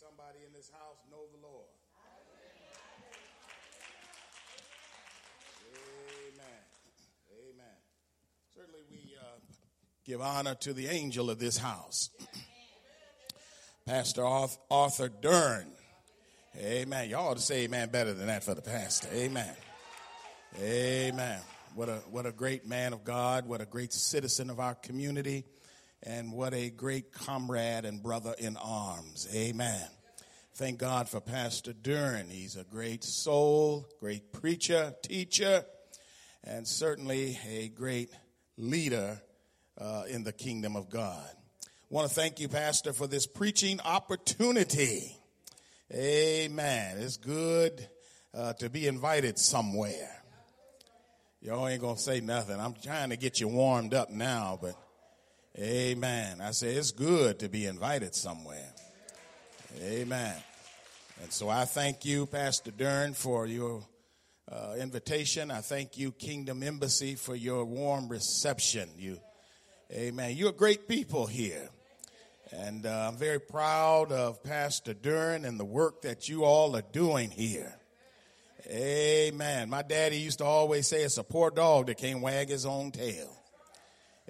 somebody in this house know the Lord? Amen. Amen. Certainly, we uh, give honor to the angel of this house, Pastor Arthur Dern. Amen. Y'all ought to say amen better than that for the pastor. Amen. Amen. What a what a great man of God. What a great citizen of our community and what a great comrade and brother in arms. Amen. Thank God for Pastor Dern. He's a great soul, great preacher, teacher, and certainly a great leader uh, in the kingdom of God. Want to thank you, Pastor, for this preaching opportunity. Amen. It's good uh, to be invited somewhere. Y'all ain't going to say nothing. I'm trying to get you warmed up now, but Amen. I say it's good to be invited somewhere. Amen. And so I thank you, Pastor Dern, for your uh, invitation. I thank you, Kingdom Embassy, for your warm reception. You, Amen. You're great people here. And uh, I'm very proud of Pastor Dern and the work that you all are doing here. Amen. My daddy used to always say it's a poor dog that can't wag his own tail.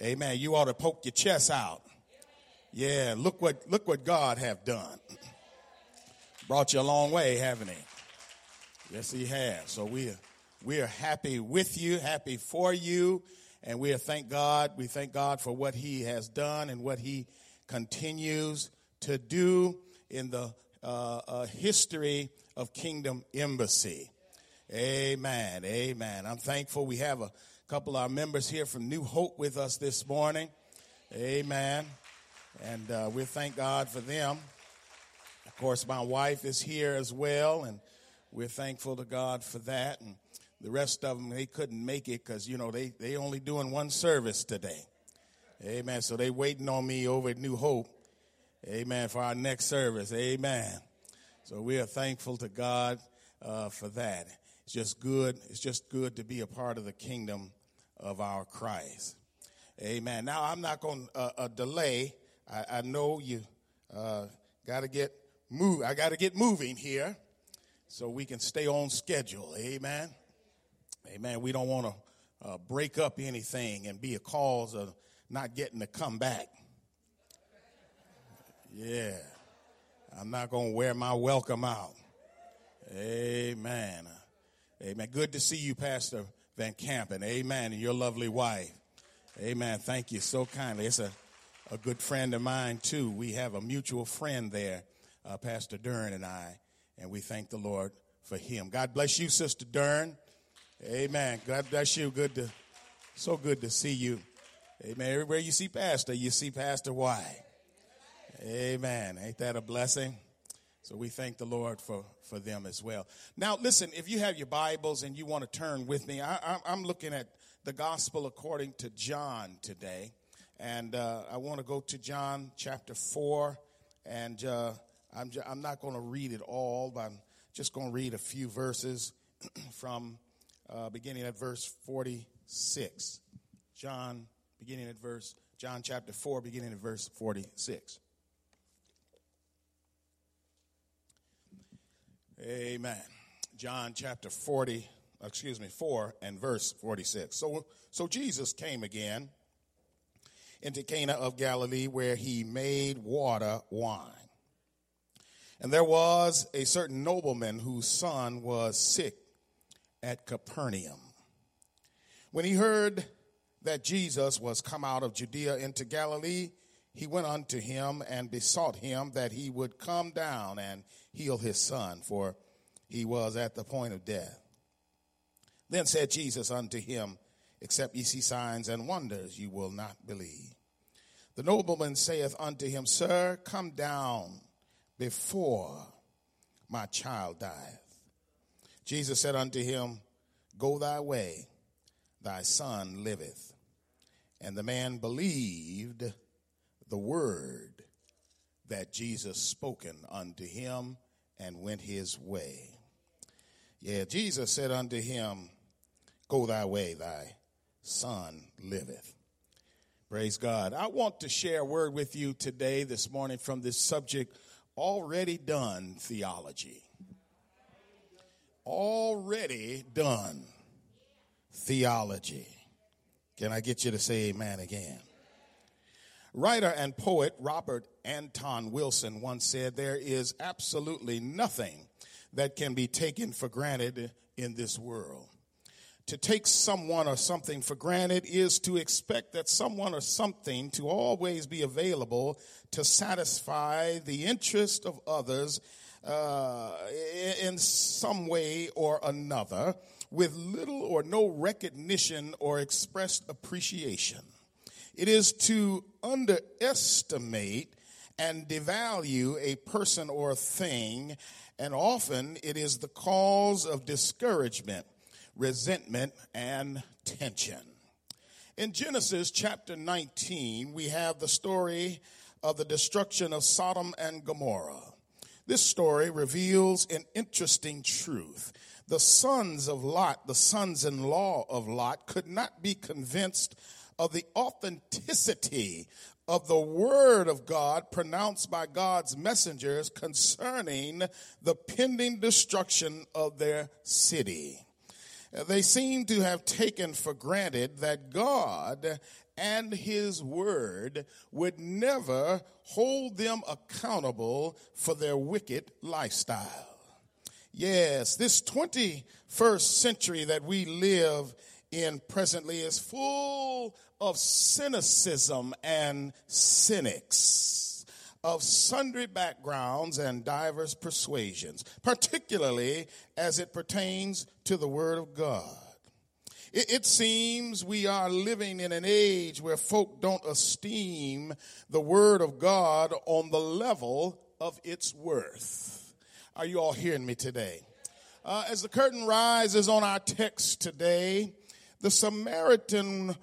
Amen. You ought to poke your chest out. Yeah, look what look what God have done. Brought you a long way, haven't he? Yes, he has. So we are, we are happy with you, happy for you, and we are thank God. We thank God for what he has done and what he continues to do in the uh, uh, history of Kingdom Embassy. Amen. Amen. I'm thankful we have a couple of our members here from New Hope with us this morning. Amen. And uh, we thank God for them. Of course, my wife is here as well, and we're thankful to God for that. And the rest of them, they couldn't make it because, you know, they, they only doing one service today. Amen. So they waiting on me over at New Hope. Amen. For our next service. Amen. So we are thankful to God uh, for that. It's just good. It's just good to be a part of the kingdom of our Christ. Amen. Now, I'm not going to uh, uh, delay. I, I, know you uh, got to get move. I got to get moving here so we can stay on schedule. Amen. Amen. We don't want to uh, break up anything and be a cause of not getting to come back. Yeah. I'm not going to wear my welcome out. Amen. Amen. Good to see you, Pastor Van Campen. Amen. And your lovely wife. Amen. Thank you so kindly. It's a, a good friend of mine, too. We have a mutual friend there, uh, Pastor Dern and I, and we thank the Lord for him. God bless you, Sister Dern. Amen. God bless you. Good to, so good to see you. Amen. Everywhere you see Pastor, you see Pastor Y. Amen. Ain't that a blessing? So we thank the Lord for, for them as well. Now, listen, if you have your Bibles and you want to turn with me, I, am looking at the gospel according to John today. And uh, I want to go to John chapter 4. And uh, I'm, j- I'm not going to read it all, but I'm just going to read a few verses from uh, beginning at verse 46. John, beginning at verse, John chapter 4, beginning at verse 46. Amen. John chapter 40, excuse me, 4 and verse 46. So, so Jesus came again into Cana of Galilee where he made water wine. And there was a certain nobleman whose son was sick at Capernaum. When he heard that Jesus was come out of Judea into Galilee, he went unto him and besought him that he would come down and heal his son, for he was at the point of death. Then said Jesus unto him, Except ye see signs and wonders, you will not believe. The nobleman saith unto him, Sir, come down before my child dieth. Jesus said unto him, Go thy way, thy son liveth. And the man believed the word that Jesus spoken unto him and went his way. Yeah, Jesus said unto him, Go thy way, thy son liveth. Praise God. I want to share a word with you today, this morning, from this subject already done theology. Already done theology. Can I get you to say amen again? Writer and poet Robert Anton Wilson once said, There is absolutely nothing that can be taken for granted in this world. To take someone or something for granted is to expect that someone or something to always be available to satisfy the interest of others uh, in some way or another with little or no recognition or expressed appreciation. It is to underestimate and devalue a person or thing, and often it is the cause of discouragement, resentment, and tension. In Genesis chapter 19, we have the story of the destruction of Sodom and Gomorrah. This story reveals an interesting truth. The sons of Lot, the sons in law of Lot, could not be convinced of the authenticity of the word of God pronounced by God's messengers concerning the pending destruction of their city. They seem to have taken for granted that God and his word would never hold them accountable for their wicked lifestyle. Yes, this 21st century that we live in presently is full of cynicism and cynics of sundry backgrounds and diverse persuasions, particularly as it pertains to the Word of God. It, it seems we are living in an age where folk don't esteem the Word of God on the level of its worth. Are you all hearing me today? Uh, as the curtain rises on our text today, the Samaritan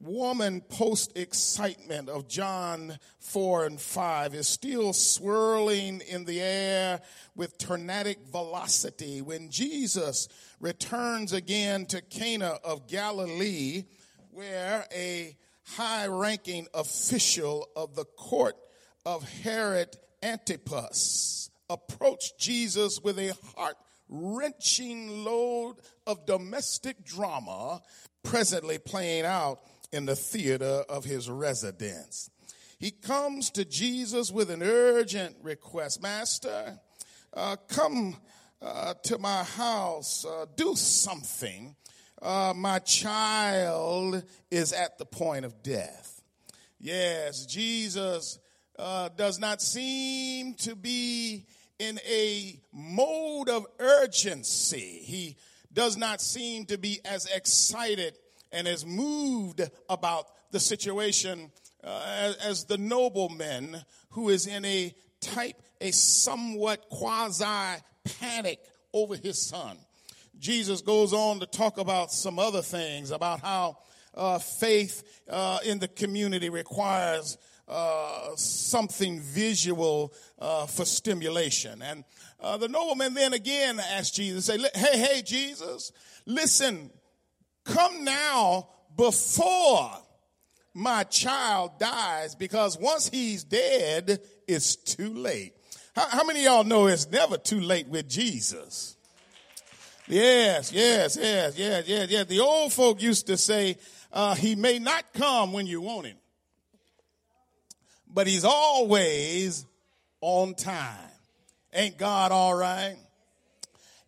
woman post excitement of John 4 and 5 is still swirling in the air with tornadic velocity. When Jesus returns again to Cana of Galilee, where a high ranking official of the court of Herod Antipas approached Jesus with a heart wrenching load of domestic drama presently playing out in the theater of his residence. He comes to Jesus with an urgent request Master, uh, come uh, to my house, uh, do something. Uh, my child is at the point of death. Yes, Jesus uh, does not seem to be in a mode of urgency. He does not seem to be as excited and as moved about the situation uh, as, as the nobleman who is in a type, a somewhat quasi panic over his son. Jesus goes on to talk about some other things, about how uh, faith uh, in the community requires uh, something visual uh, for stimulation. And uh, the nobleman then again asked Jesus, say, hey, hey, Jesus, listen, come now before my child dies because once he's dead, it's too late. How, how many y'all know it's never too late with Jesus? Yes, yes, yes, yes, yes, yes. The old folk used to say, uh, he may not come when you want him, but he's always on time. Ain't God all right?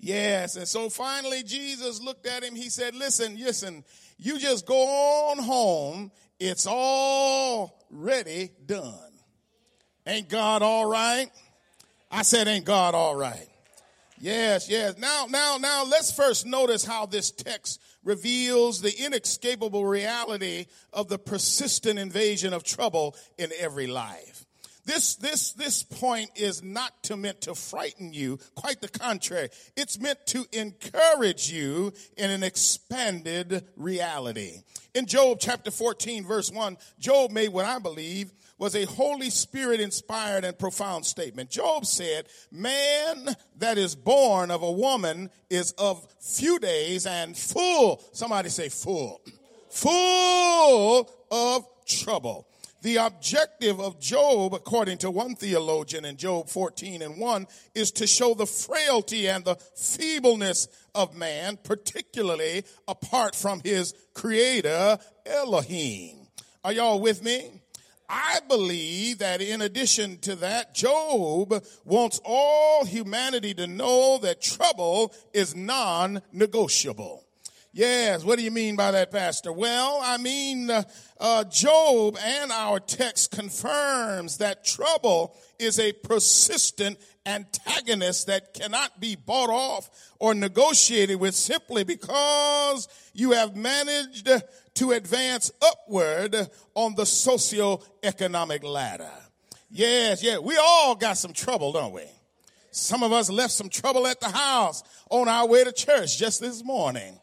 Yes. And so finally, Jesus looked at him. He said, Listen, listen, you just go on home. It's already done. Ain't God all right? I said, Ain't God all right? Yes, yes. Now, now, now, let's first notice how this text reveals the inescapable reality of the persistent invasion of trouble in every life. This, this, this point is not to meant to frighten you. Quite the contrary. It's meant to encourage you in an expanded reality. In Job chapter 14 verse 1, Job made what I believe was a Holy Spirit inspired and profound statement. Job said, man that is born of a woman is of few days and full, somebody say full, full of trouble. The objective of Job, according to one theologian in Job 14 and 1, is to show the frailty and the feebleness of man, particularly apart from his creator, Elohim. Are y'all with me? I believe that in addition to that, Job wants all humanity to know that trouble is non-negotiable. Yes, what do you mean by that, Pastor? Well, I mean, uh, uh, Job and our text confirms that trouble is a persistent antagonist that cannot be bought off or negotiated with simply because you have managed to advance upward on the socio-economic ladder. Yes, yeah, we all got some trouble, don't we? Some of us left some trouble at the house on our way to church just this morning.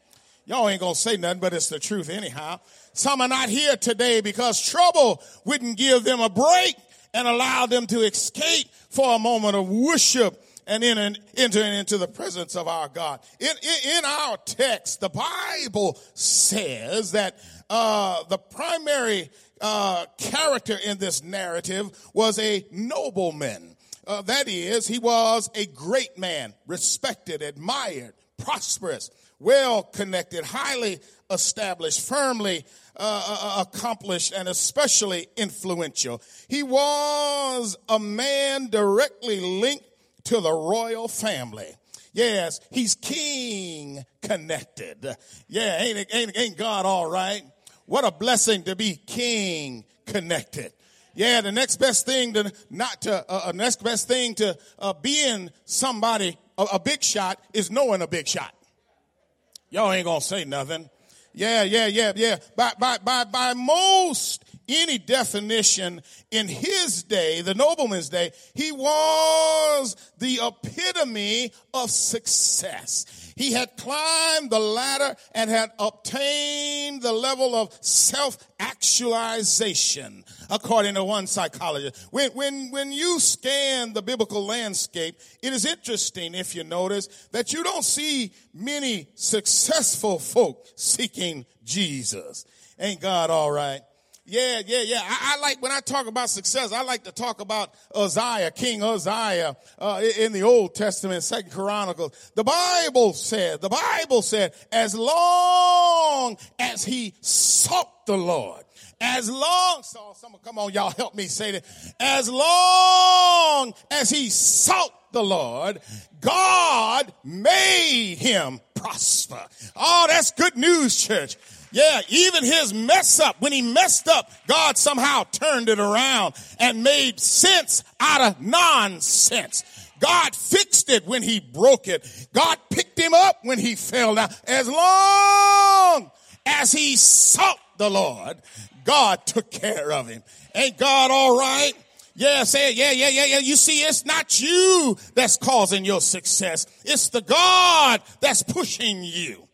Y'all ain't gonna say nothing, but it's the truth anyhow. Some are not here today because trouble wouldn't give them a break and allow them to escape for a moment of worship and in, entering into the presence of our God. In, in, in our text, the Bible says that uh, the primary uh, character in this narrative was a nobleman. Uh, that is, he was a great man, respected, admired, prosperous, well connected, highly established, firmly uh, uh, uh, accomplished, and especially influential. He was a man directly linked to the royal family. Yes, he's king connected. Yeah, ain't, ain't, ain't God all right? What a blessing to be king connected. Yeah, the next best thing to not to, uh, uh next best thing to uh, being somebody, a, a big shot is knowing a big shot. Y'all ain't gonna say nothing. Yeah, yeah, yeah, yeah. By, by, by, by most any definition in his day, the nobleman's day, he was the epitome of success. He had climbed the ladder and had obtained the level of self-actualization, according to one psychologist. When, when, when you scan the biblical landscape, it is interesting, if you notice, that you don't see many successful folk seeking Jesus. Ain't God all right? Yeah, yeah, yeah. I, I, like when I talk about success. I like to talk about Uzziah, King Uzziah, uh, in the Old Testament, Second Chronicles. The Bible said, the Bible said, as long as he sought the Lord, as long, so someone come on, y'all help me say that. As long as he sought the Lord, God made him prosper. Oh, that's good news, church. Yeah, even his mess up, when he messed up, God somehow turned it around and made sense out of nonsense. God fixed it when he broke it. God picked him up when he fell down. As long as he sought the Lord, God took care of him. Ain't God all right? Yeah, say it. Yeah, yeah, yeah, yeah. You see, it's not you that's causing your success. It's the God that's pushing you.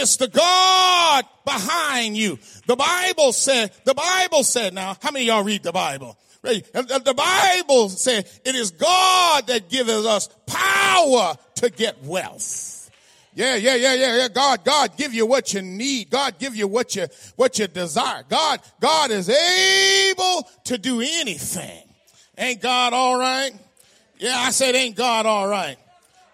It's the God behind you. The Bible said, the Bible said now, how many y'all read the Bible? The Bible said it is God that gives us power to get wealth. Yeah, yeah, yeah, yeah, yeah. God, God give you what you need. God give you what you, what you desire. God, God is able to do anything. Ain't God all right? Yeah, I said ain't God all right.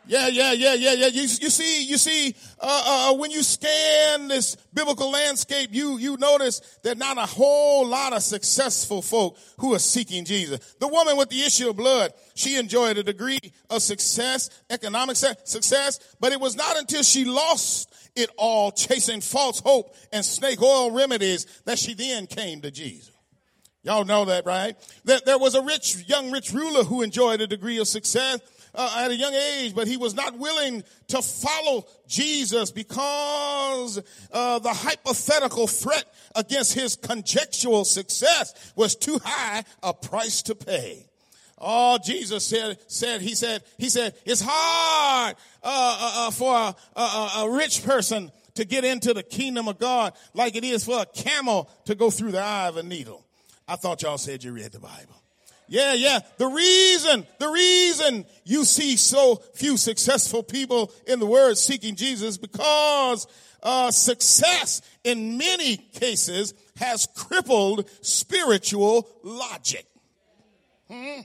Yeah, yeah, yeah, yeah, yeah. You, you see, you see, uh, uh, when you scan this biblical landscape, you, you notice that not a whole lot of successful folk who are seeking Jesus. The woman with the issue of blood, she enjoyed a degree of success, economic success, but it was not until she lost it all chasing false hope and snake oil remedies that she then came to Jesus. Y'all know that, right? That there was a rich, young rich ruler who enjoyed a degree of success, uh, at a young age, but he was not willing to follow Jesus because uh, the hypothetical threat against his conjectural success was too high a price to pay. Oh, Jesus said, said, he said, he said, it's hard uh, uh, uh for a, a, a rich person to get into the kingdom of God like it is for a camel to go through the eye of a needle. I thought y'all said you read the Bible. Yeah, yeah. The reason, the reason you see so few successful people in the world seeking Jesus because uh, success in many cases has crippled spiritual logic. Hmm?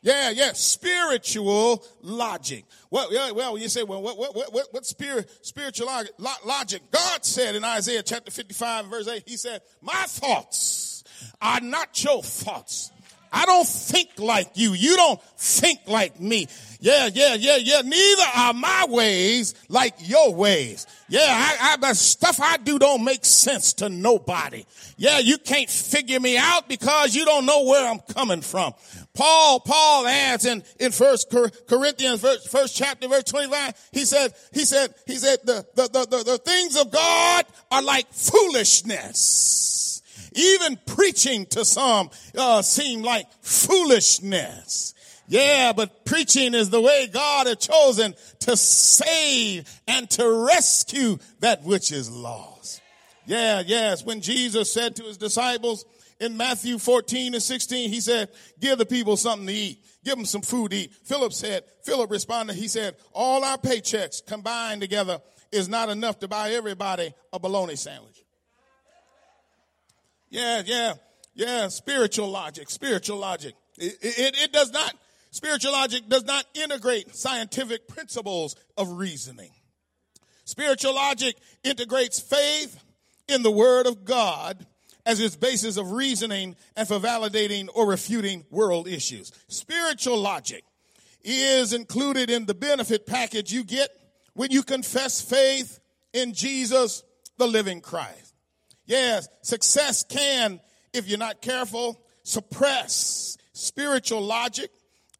Yeah, yeah, spiritual logic. Well, yeah, well, you say, well, what, what, what, what spirit, spiritual logic? God said in Isaiah chapter 55 verse 8, he said, my thoughts are not your thoughts. I don't think like you. You don't think like me. Yeah, yeah, yeah, yeah. Neither are my ways like your ways. Yeah, I, I, the stuff I do don't make sense to nobody. Yeah, you can't figure me out because you don't know where I'm coming from. Paul, Paul adds in, in first Corinthians, first, first chapter, verse 25, he said, he said, he said, the, the, the, the, the things of God are like foolishness. Even preaching to some, uh, seem like foolishness. Yeah, but preaching is the way God has chosen to save and to rescue that which is lost. Yeah, yes. When Jesus said to his disciples in Matthew 14 and 16, he said, give the people something to eat. Give them some food to eat. Philip said, Philip responded, he said, all our paychecks combined together is not enough to buy everybody a bologna sandwich. Yeah, yeah, yeah. Spiritual logic, spiritual logic. It, it, it does not Spiritual logic does not integrate scientific principles of reasoning. Spiritual logic integrates faith in the Word of God as its basis of reasoning and for validating or refuting world issues. Spiritual logic is included in the benefit package you get when you confess faith in Jesus, the living Christ. Yes, success can, if you're not careful, suppress spiritual logic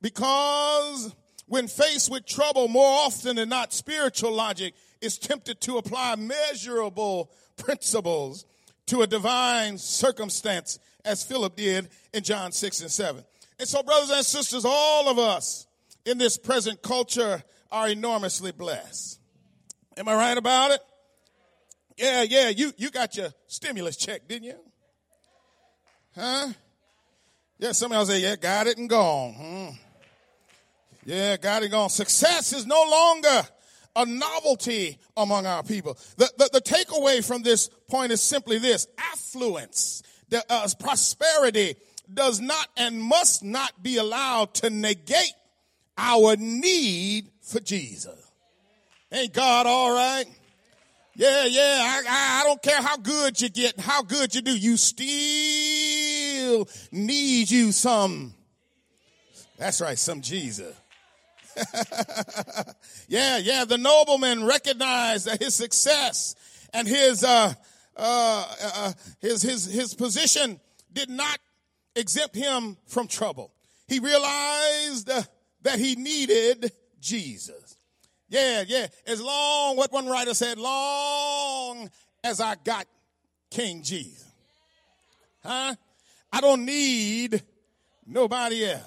because when faced with trouble, more often than not, spiritual logic is tempted to apply measurable principles to a divine circumstance, as Philip did in John 6 and 7. And so, brothers and sisters, all of us in this present culture are enormously blessed. Am I right about it? Yeah, yeah, you, you got your stimulus check, didn't you? Huh? Yeah, some of y'all say, yeah, got it and gone. Hmm. Yeah, got it gone. Success is no longer a novelty among our people. The, the, the takeaway from this point is simply this affluence, the, uh, prosperity does not and must not be allowed to negate our need for Jesus. Ain't God all right? Yeah, yeah. I, I, I, don't care how good you get, how good you do. You still need you some. That's right, some Jesus. yeah, yeah. The nobleman recognized that his success and his, uh, uh, uh, his, his, his position did not exempt him from trouble. He realized uh, that he needed Jesus. Yeah, yeah. As long, what one writer said, long as I got King Jesus. Huh? I don't need nobody else.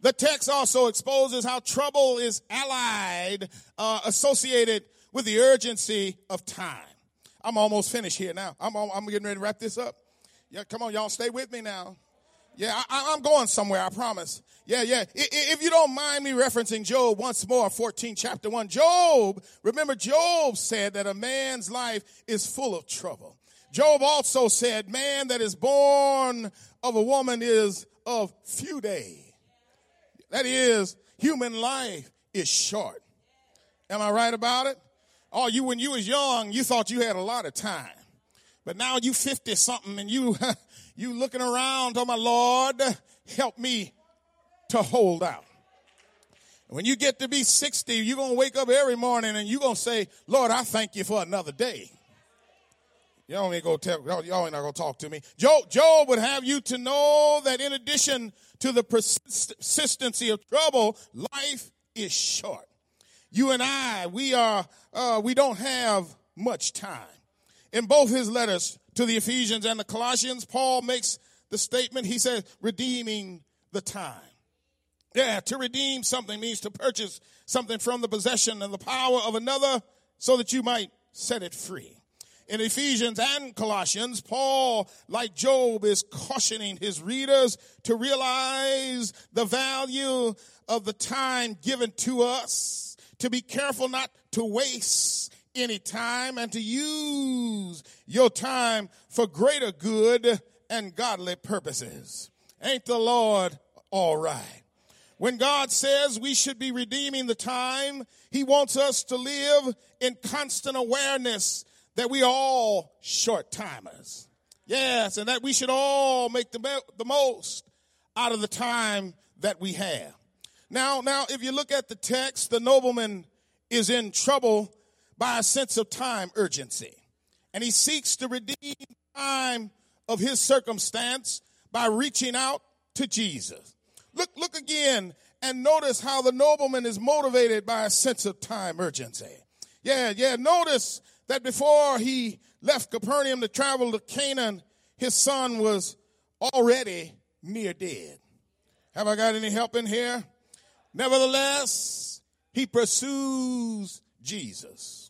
The text also exposes how trouble is allied, uh, associated with the urgency of time. I'm almost finished here now. I'm, I'm getting ready to wrap this up. Yeah, come on, y'all, stay with me now. Yeah, I, am going somewhere, I promise. Yeah, yeah. If you don't mind me referencing Job once more, 14, chapter 1. Job, remember, Job said that a man's life is full of trouble. Job also said, man that is born of a woman is of few days. That is, human life is short. Am I right about it? Oh, you, when you was young, you thought you had a lot of time. But now you 50 something and you, you looking around, oh my Lord, help me to hold out. When you get to be 60, you're going to wake up every morning and you're going to say, Lord, I thank you for another day. Y'all ain't gonna tell, y'all ain't not gonna talk to me. Job, Job would have you to know that in addition to the persistency of trouble, life is short. You and I, we are, uh, we don't have much time. In both his letters to the Ephesians and the Colossians, Paul makes the statement, he says, redeeming the time. Yeah, to redeem something means to purchase something from the possession and the power of another so that you might set it free. in Ephesians and Colossians, Paul, like Job, is cautioning his readers to realize the value of the time given to us, to be careful not to waste any time and to use your time for greater good and godly purposes. Ain't the Lord all right? When God says we should be redeeming the time, He wants us to live in constant awareness that we are all short timers. Yes, and that we should all make the, the most out of the time that we have. Now, now, if you look at the text, the nobleman is in trouble by a sense of time urgency. And he seeks to redeem time of his circumstance by reaching out to Jesus. Look, look again and notice how the nobleman is motivated by a sense of time urgency. Yeah, yeah. Notice that before he left Capernaum to travel to Canaan, his son was already near dead. Have I got any help in here? Nevertheless, he pursues Jesus.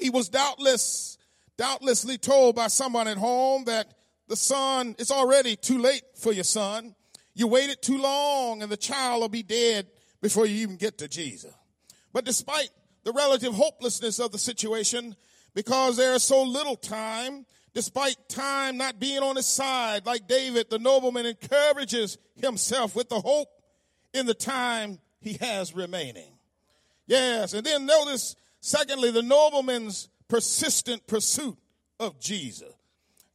He was doubtless, doubtlessly told by someone at home that the son, it's already too late for your son. You waited too long and the child will be dead before you even get to Jesus. But despite the relative hopelessness of the situation, because there is so little time, despite time not being on his side, like David, the nobleman encourages himself with the hope in the time he has remaining. Yes, and then notice, secondly, the nobleman's persistent pursuit of Jesus.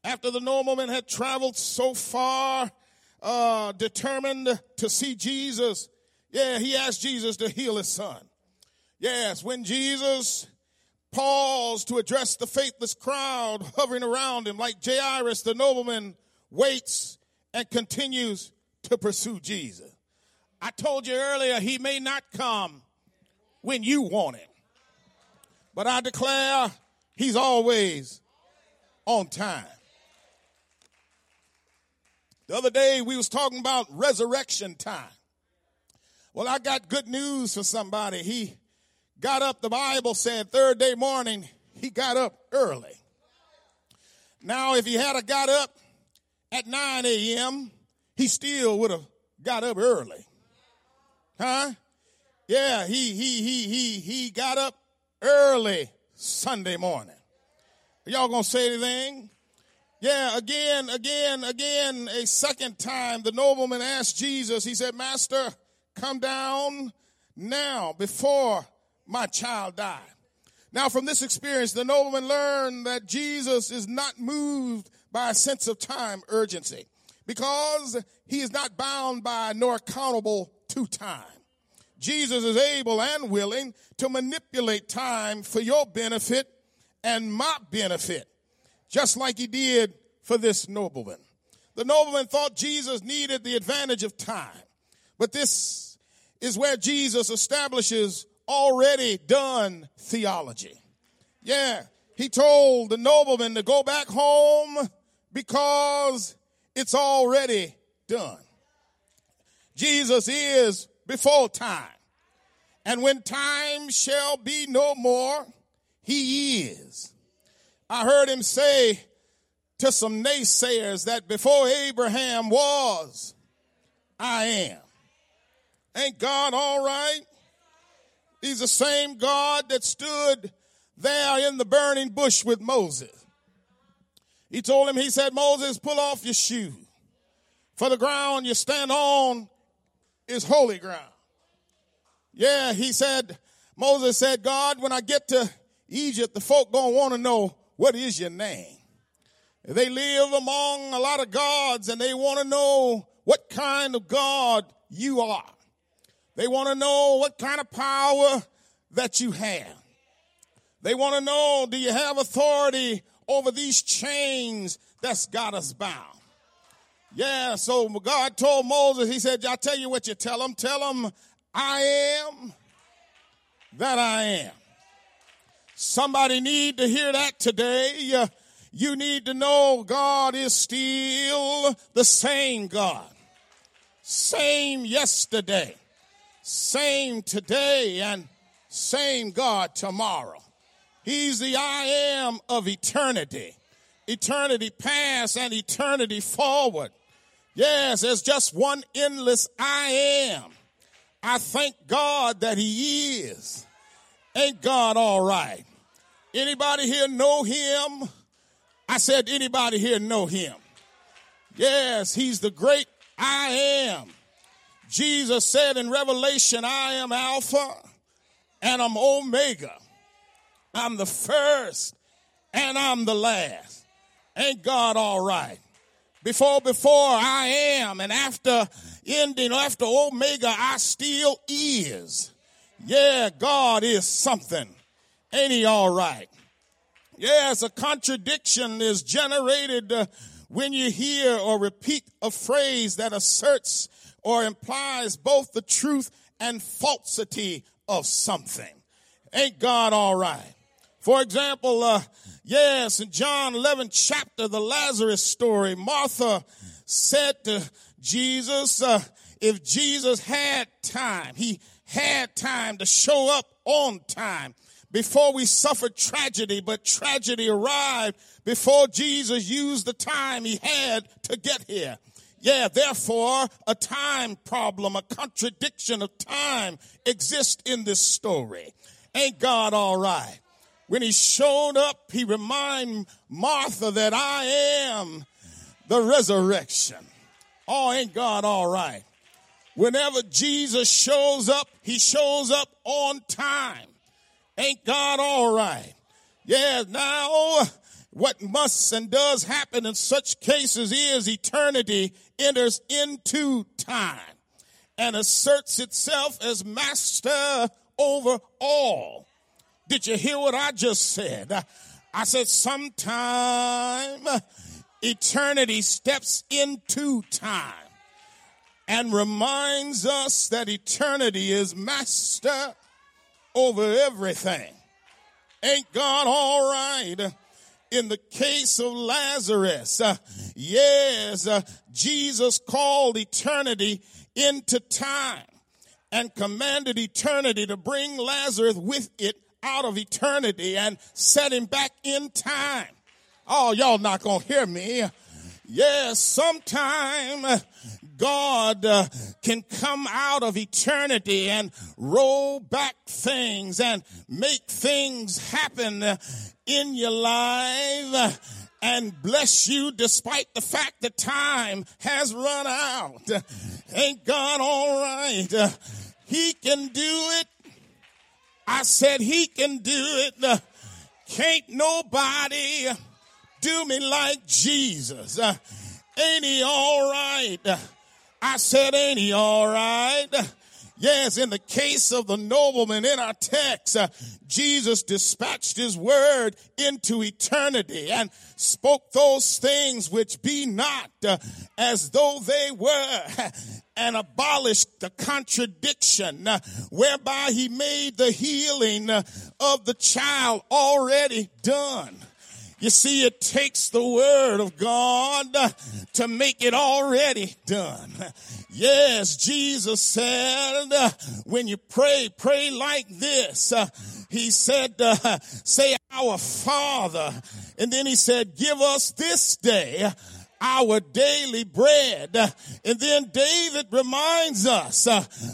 After the nobleman had traveled so far, uh, determined to see Jesus, yeah, he asked Jesus to heal his son. Yes, when Jesus paused to address the faithless crowd hovering around him, like Jairus, the nobleman waits and continues to pursue Jesus. I told you earlier, he may not come when you want him, but I declare he's always on time. The other day we was talking about resurrection time. Well, I got good news for somebody. He got up, the Bible said third day morning, he got up early. Now, if he had a got up at 9 a.m., he still would have got up early. Huh? Yeah, he he he he he got up early Sunday morning. Y'all gonna say anything? Yeah, again, again, again, a second time, the nobleman asked Jesus, he said, Master, come down now before my child die. Now, from this experience, the nobleman learned that Jesus is not moved by a sense of time urgency because he is not bound by nor accountable to time. Jesus is able and willing to manipulate time for your benefit and my benefit just like he did for this nobleman. The nobleman thought Jesus needed the advantage of time, but this is where Jesus establishes already done theology. Yeah, he told the nobleman to go back home because it's already done. Jesus is before time. And when time shall be no more, he is. I heard him say to some naysayers that before Abraham was, I am. Ain't God all right? He's the same God that stood there in the burning bush with Moses. He told him, he said, Moses, pull off your shoe. For the ground you stand on is holy ground. Yeah, he said, Moses said, God, when I get to Egypt, the folk gonna want to know what is your name? They live among a lot of gods and they want to know what kind of God you are. They want to know what kind of power that you have. They want to know, do you have authority over these chains that's got us bound? Yeah, so God told Moses, he said, I tell you what you tell them. Tell them, I am that I am. Somebody need to hear that today. You need to know God is still the same God. Same yesterday, same today, and same God tomorrow. He's the I am of eternity. Eternity past and eternity forward. Yes, there's just one endless I am. I thank God that He is. Ain't God all right? Anybody here know Him? I said, anybody here know Him? Yes, He's the great I am. Jesus said in Revelation, I am Alpha and I'm Omega. I'm the first and I'm the last. Ain't God all right? Before, before I am, and after ending, after Omega, I still is. Yeah, God is something. Ain't he all right? Yes, a contradiction is generated uh, when you hear or repeat a phrase that asserts or implies both the truth and falsity of something. Ain't God all right? For example, uh, yes, in John 11 chapter, the Lazarus story, Martha said to Jesus, uh, if Jesus had time, he had time to show up on time before we suffered tragedy, but tragedy arrived before Jesus used the time he had to get here. Yeah, therefore, a time problem, a contradiction of time exists in this story. Ain't God all right? When he showed up, he reminded Martha that I am the resurrection. Oh, ain't God all right? Whenever Jesus shows up, he shows up on time. Ain't God all right? Yeah, now what must and does happen in such cases is eternity enters into time and asserts itself as master over all. Did you hear what I just said? I said, sometime eternity steps into time and reminds us that eternity is master over everything. Ain't God all right? In the case of Lazarus, uh, yes, uh, Jesus called eternity into time and commanded eternity to bring Lazarus with it out of eternity and set him back in time. Oh, y'all not gonna hear me. Yes, sometime God uh, can come out of eternity and roll back things and make things happen in your life and bless you despite the fact that time has run out. Ain't God all right? He can do it I said he can do it. can't nobody do me like Jesus. ain't he all right? I said, ain't he all right? Yes, in the case of the nobleman in our text, uh, Jesus dispatched his word into eternity and spoke those things which be not uh, as though they were and abolished the contradiction uh, whereby he made the healing uh, of the child already done. You see, it takes the word of God to make it already done. Yes, Jesus said, when you pray, pray like this. He said, say our Father. And then he said, give us this day our daily bread. And then David reminds us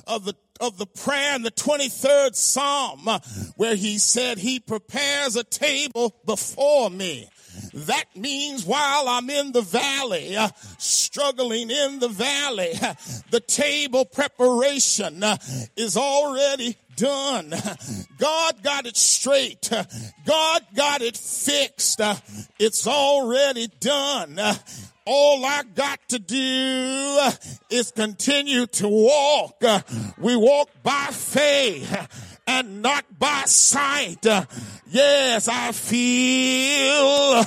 of the of the prayer in the 23rd Psalm uh, where he said, he prepares a table before me. That means while I'm in the valley, uh, struggling in the valley, uh, the table preparation uh, is already done. God got it straight. God got it fixed. It's already done. All I got to do is continue to walk. We walk by faith and not by sight. Yes, I feel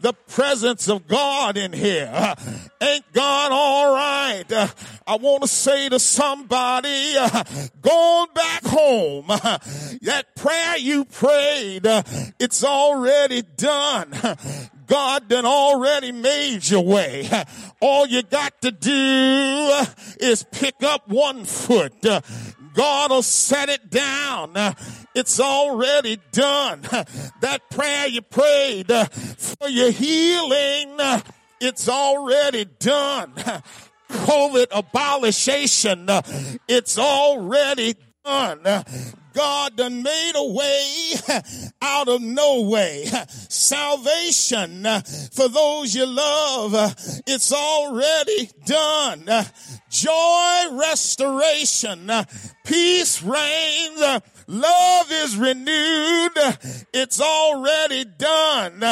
the presence of God in here. Ain't God all right? Uh, I want to say to somebody, uh, going back home, uh, that prayer you prayed, it's already done. God done already made your way. All you got to do is pick up one foot God will set it down. It's already done. That prayer you prayed for your healing, it's already done. COVID abolishation, uh, it's already done. God done made a way out of no way. Salvation uh, for those you love, uh, it's already done. Joy, restoration, peace reigns, love is renewed, it's already done.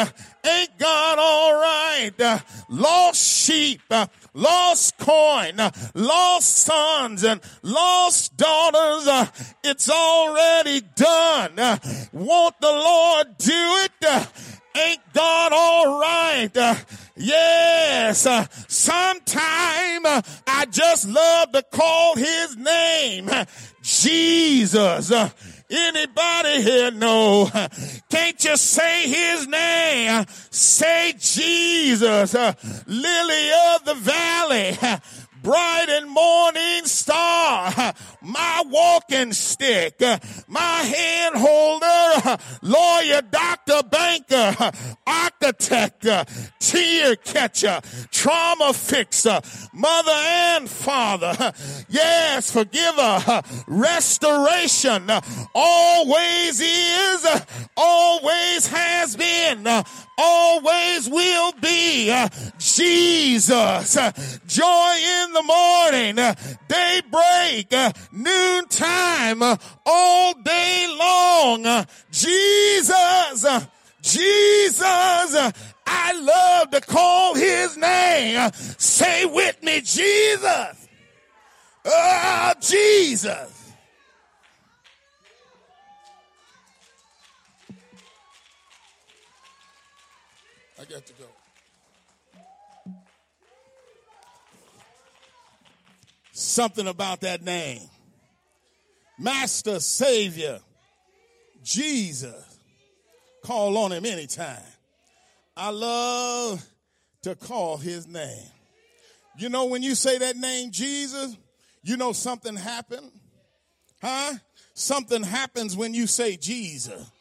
Ain't God all right? Uh, lost sheep, uh, lost coin, uh, lost sons and lost daughters. It's already done. Won't the Lord do it? Ain't God all right? Yes. Sometime I just love to call his name Jesus. Anybody here know? Can't you say his name? Say Jesus, lily of the valley, bright and morning star, my walking stick, my hand holder, lawyer, doctor, banker, architect, tear catcher, trauma fixer, mother and father. Yes, forgiver, restoration, always is, always has been, always will be. Jesus, joy in the morning, daybreak, noontime, all day long. Jesus, Jesus, I love to call his name. Say with me, Jesus. Oh, Jesus. I got to go. Something about that name. Master, Savior, Jesus. Call on him anytime. I love to call his name. You know, when you say that name, Jesus, you know something happened? Huh? Something happens when you say Jesus.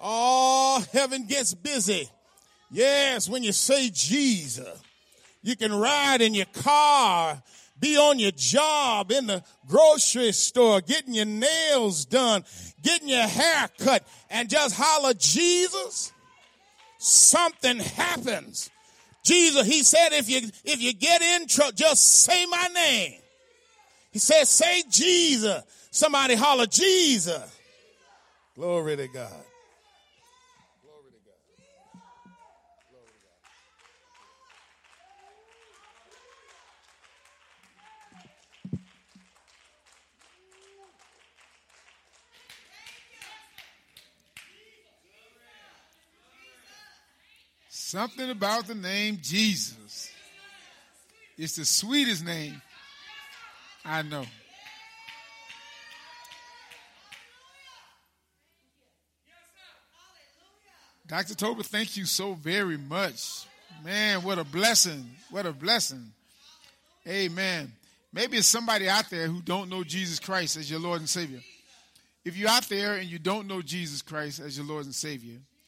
Oh, heaven gets busy. Yes, when you say Jesus, you can ride in your car, be on your job, in the grocery store, getting your nails done, getting your hair cut, and just holler, Jesus. Something happens. Jesus, he said, if you, if you get in trouble, just say my name. He said, say Jesus. Somebody holler, Jesus. Glory to God. Something about the name Jesus. It's the sweetest name I know. Dr. Tober, thank you so very much. Man, what a blessing. What a blessing. Amen. Maybe it's somebody out there who don't know Jesus Christ as your Lord and Savior. If you're out there and you don't know Jesus Christ as your Lord and Savior,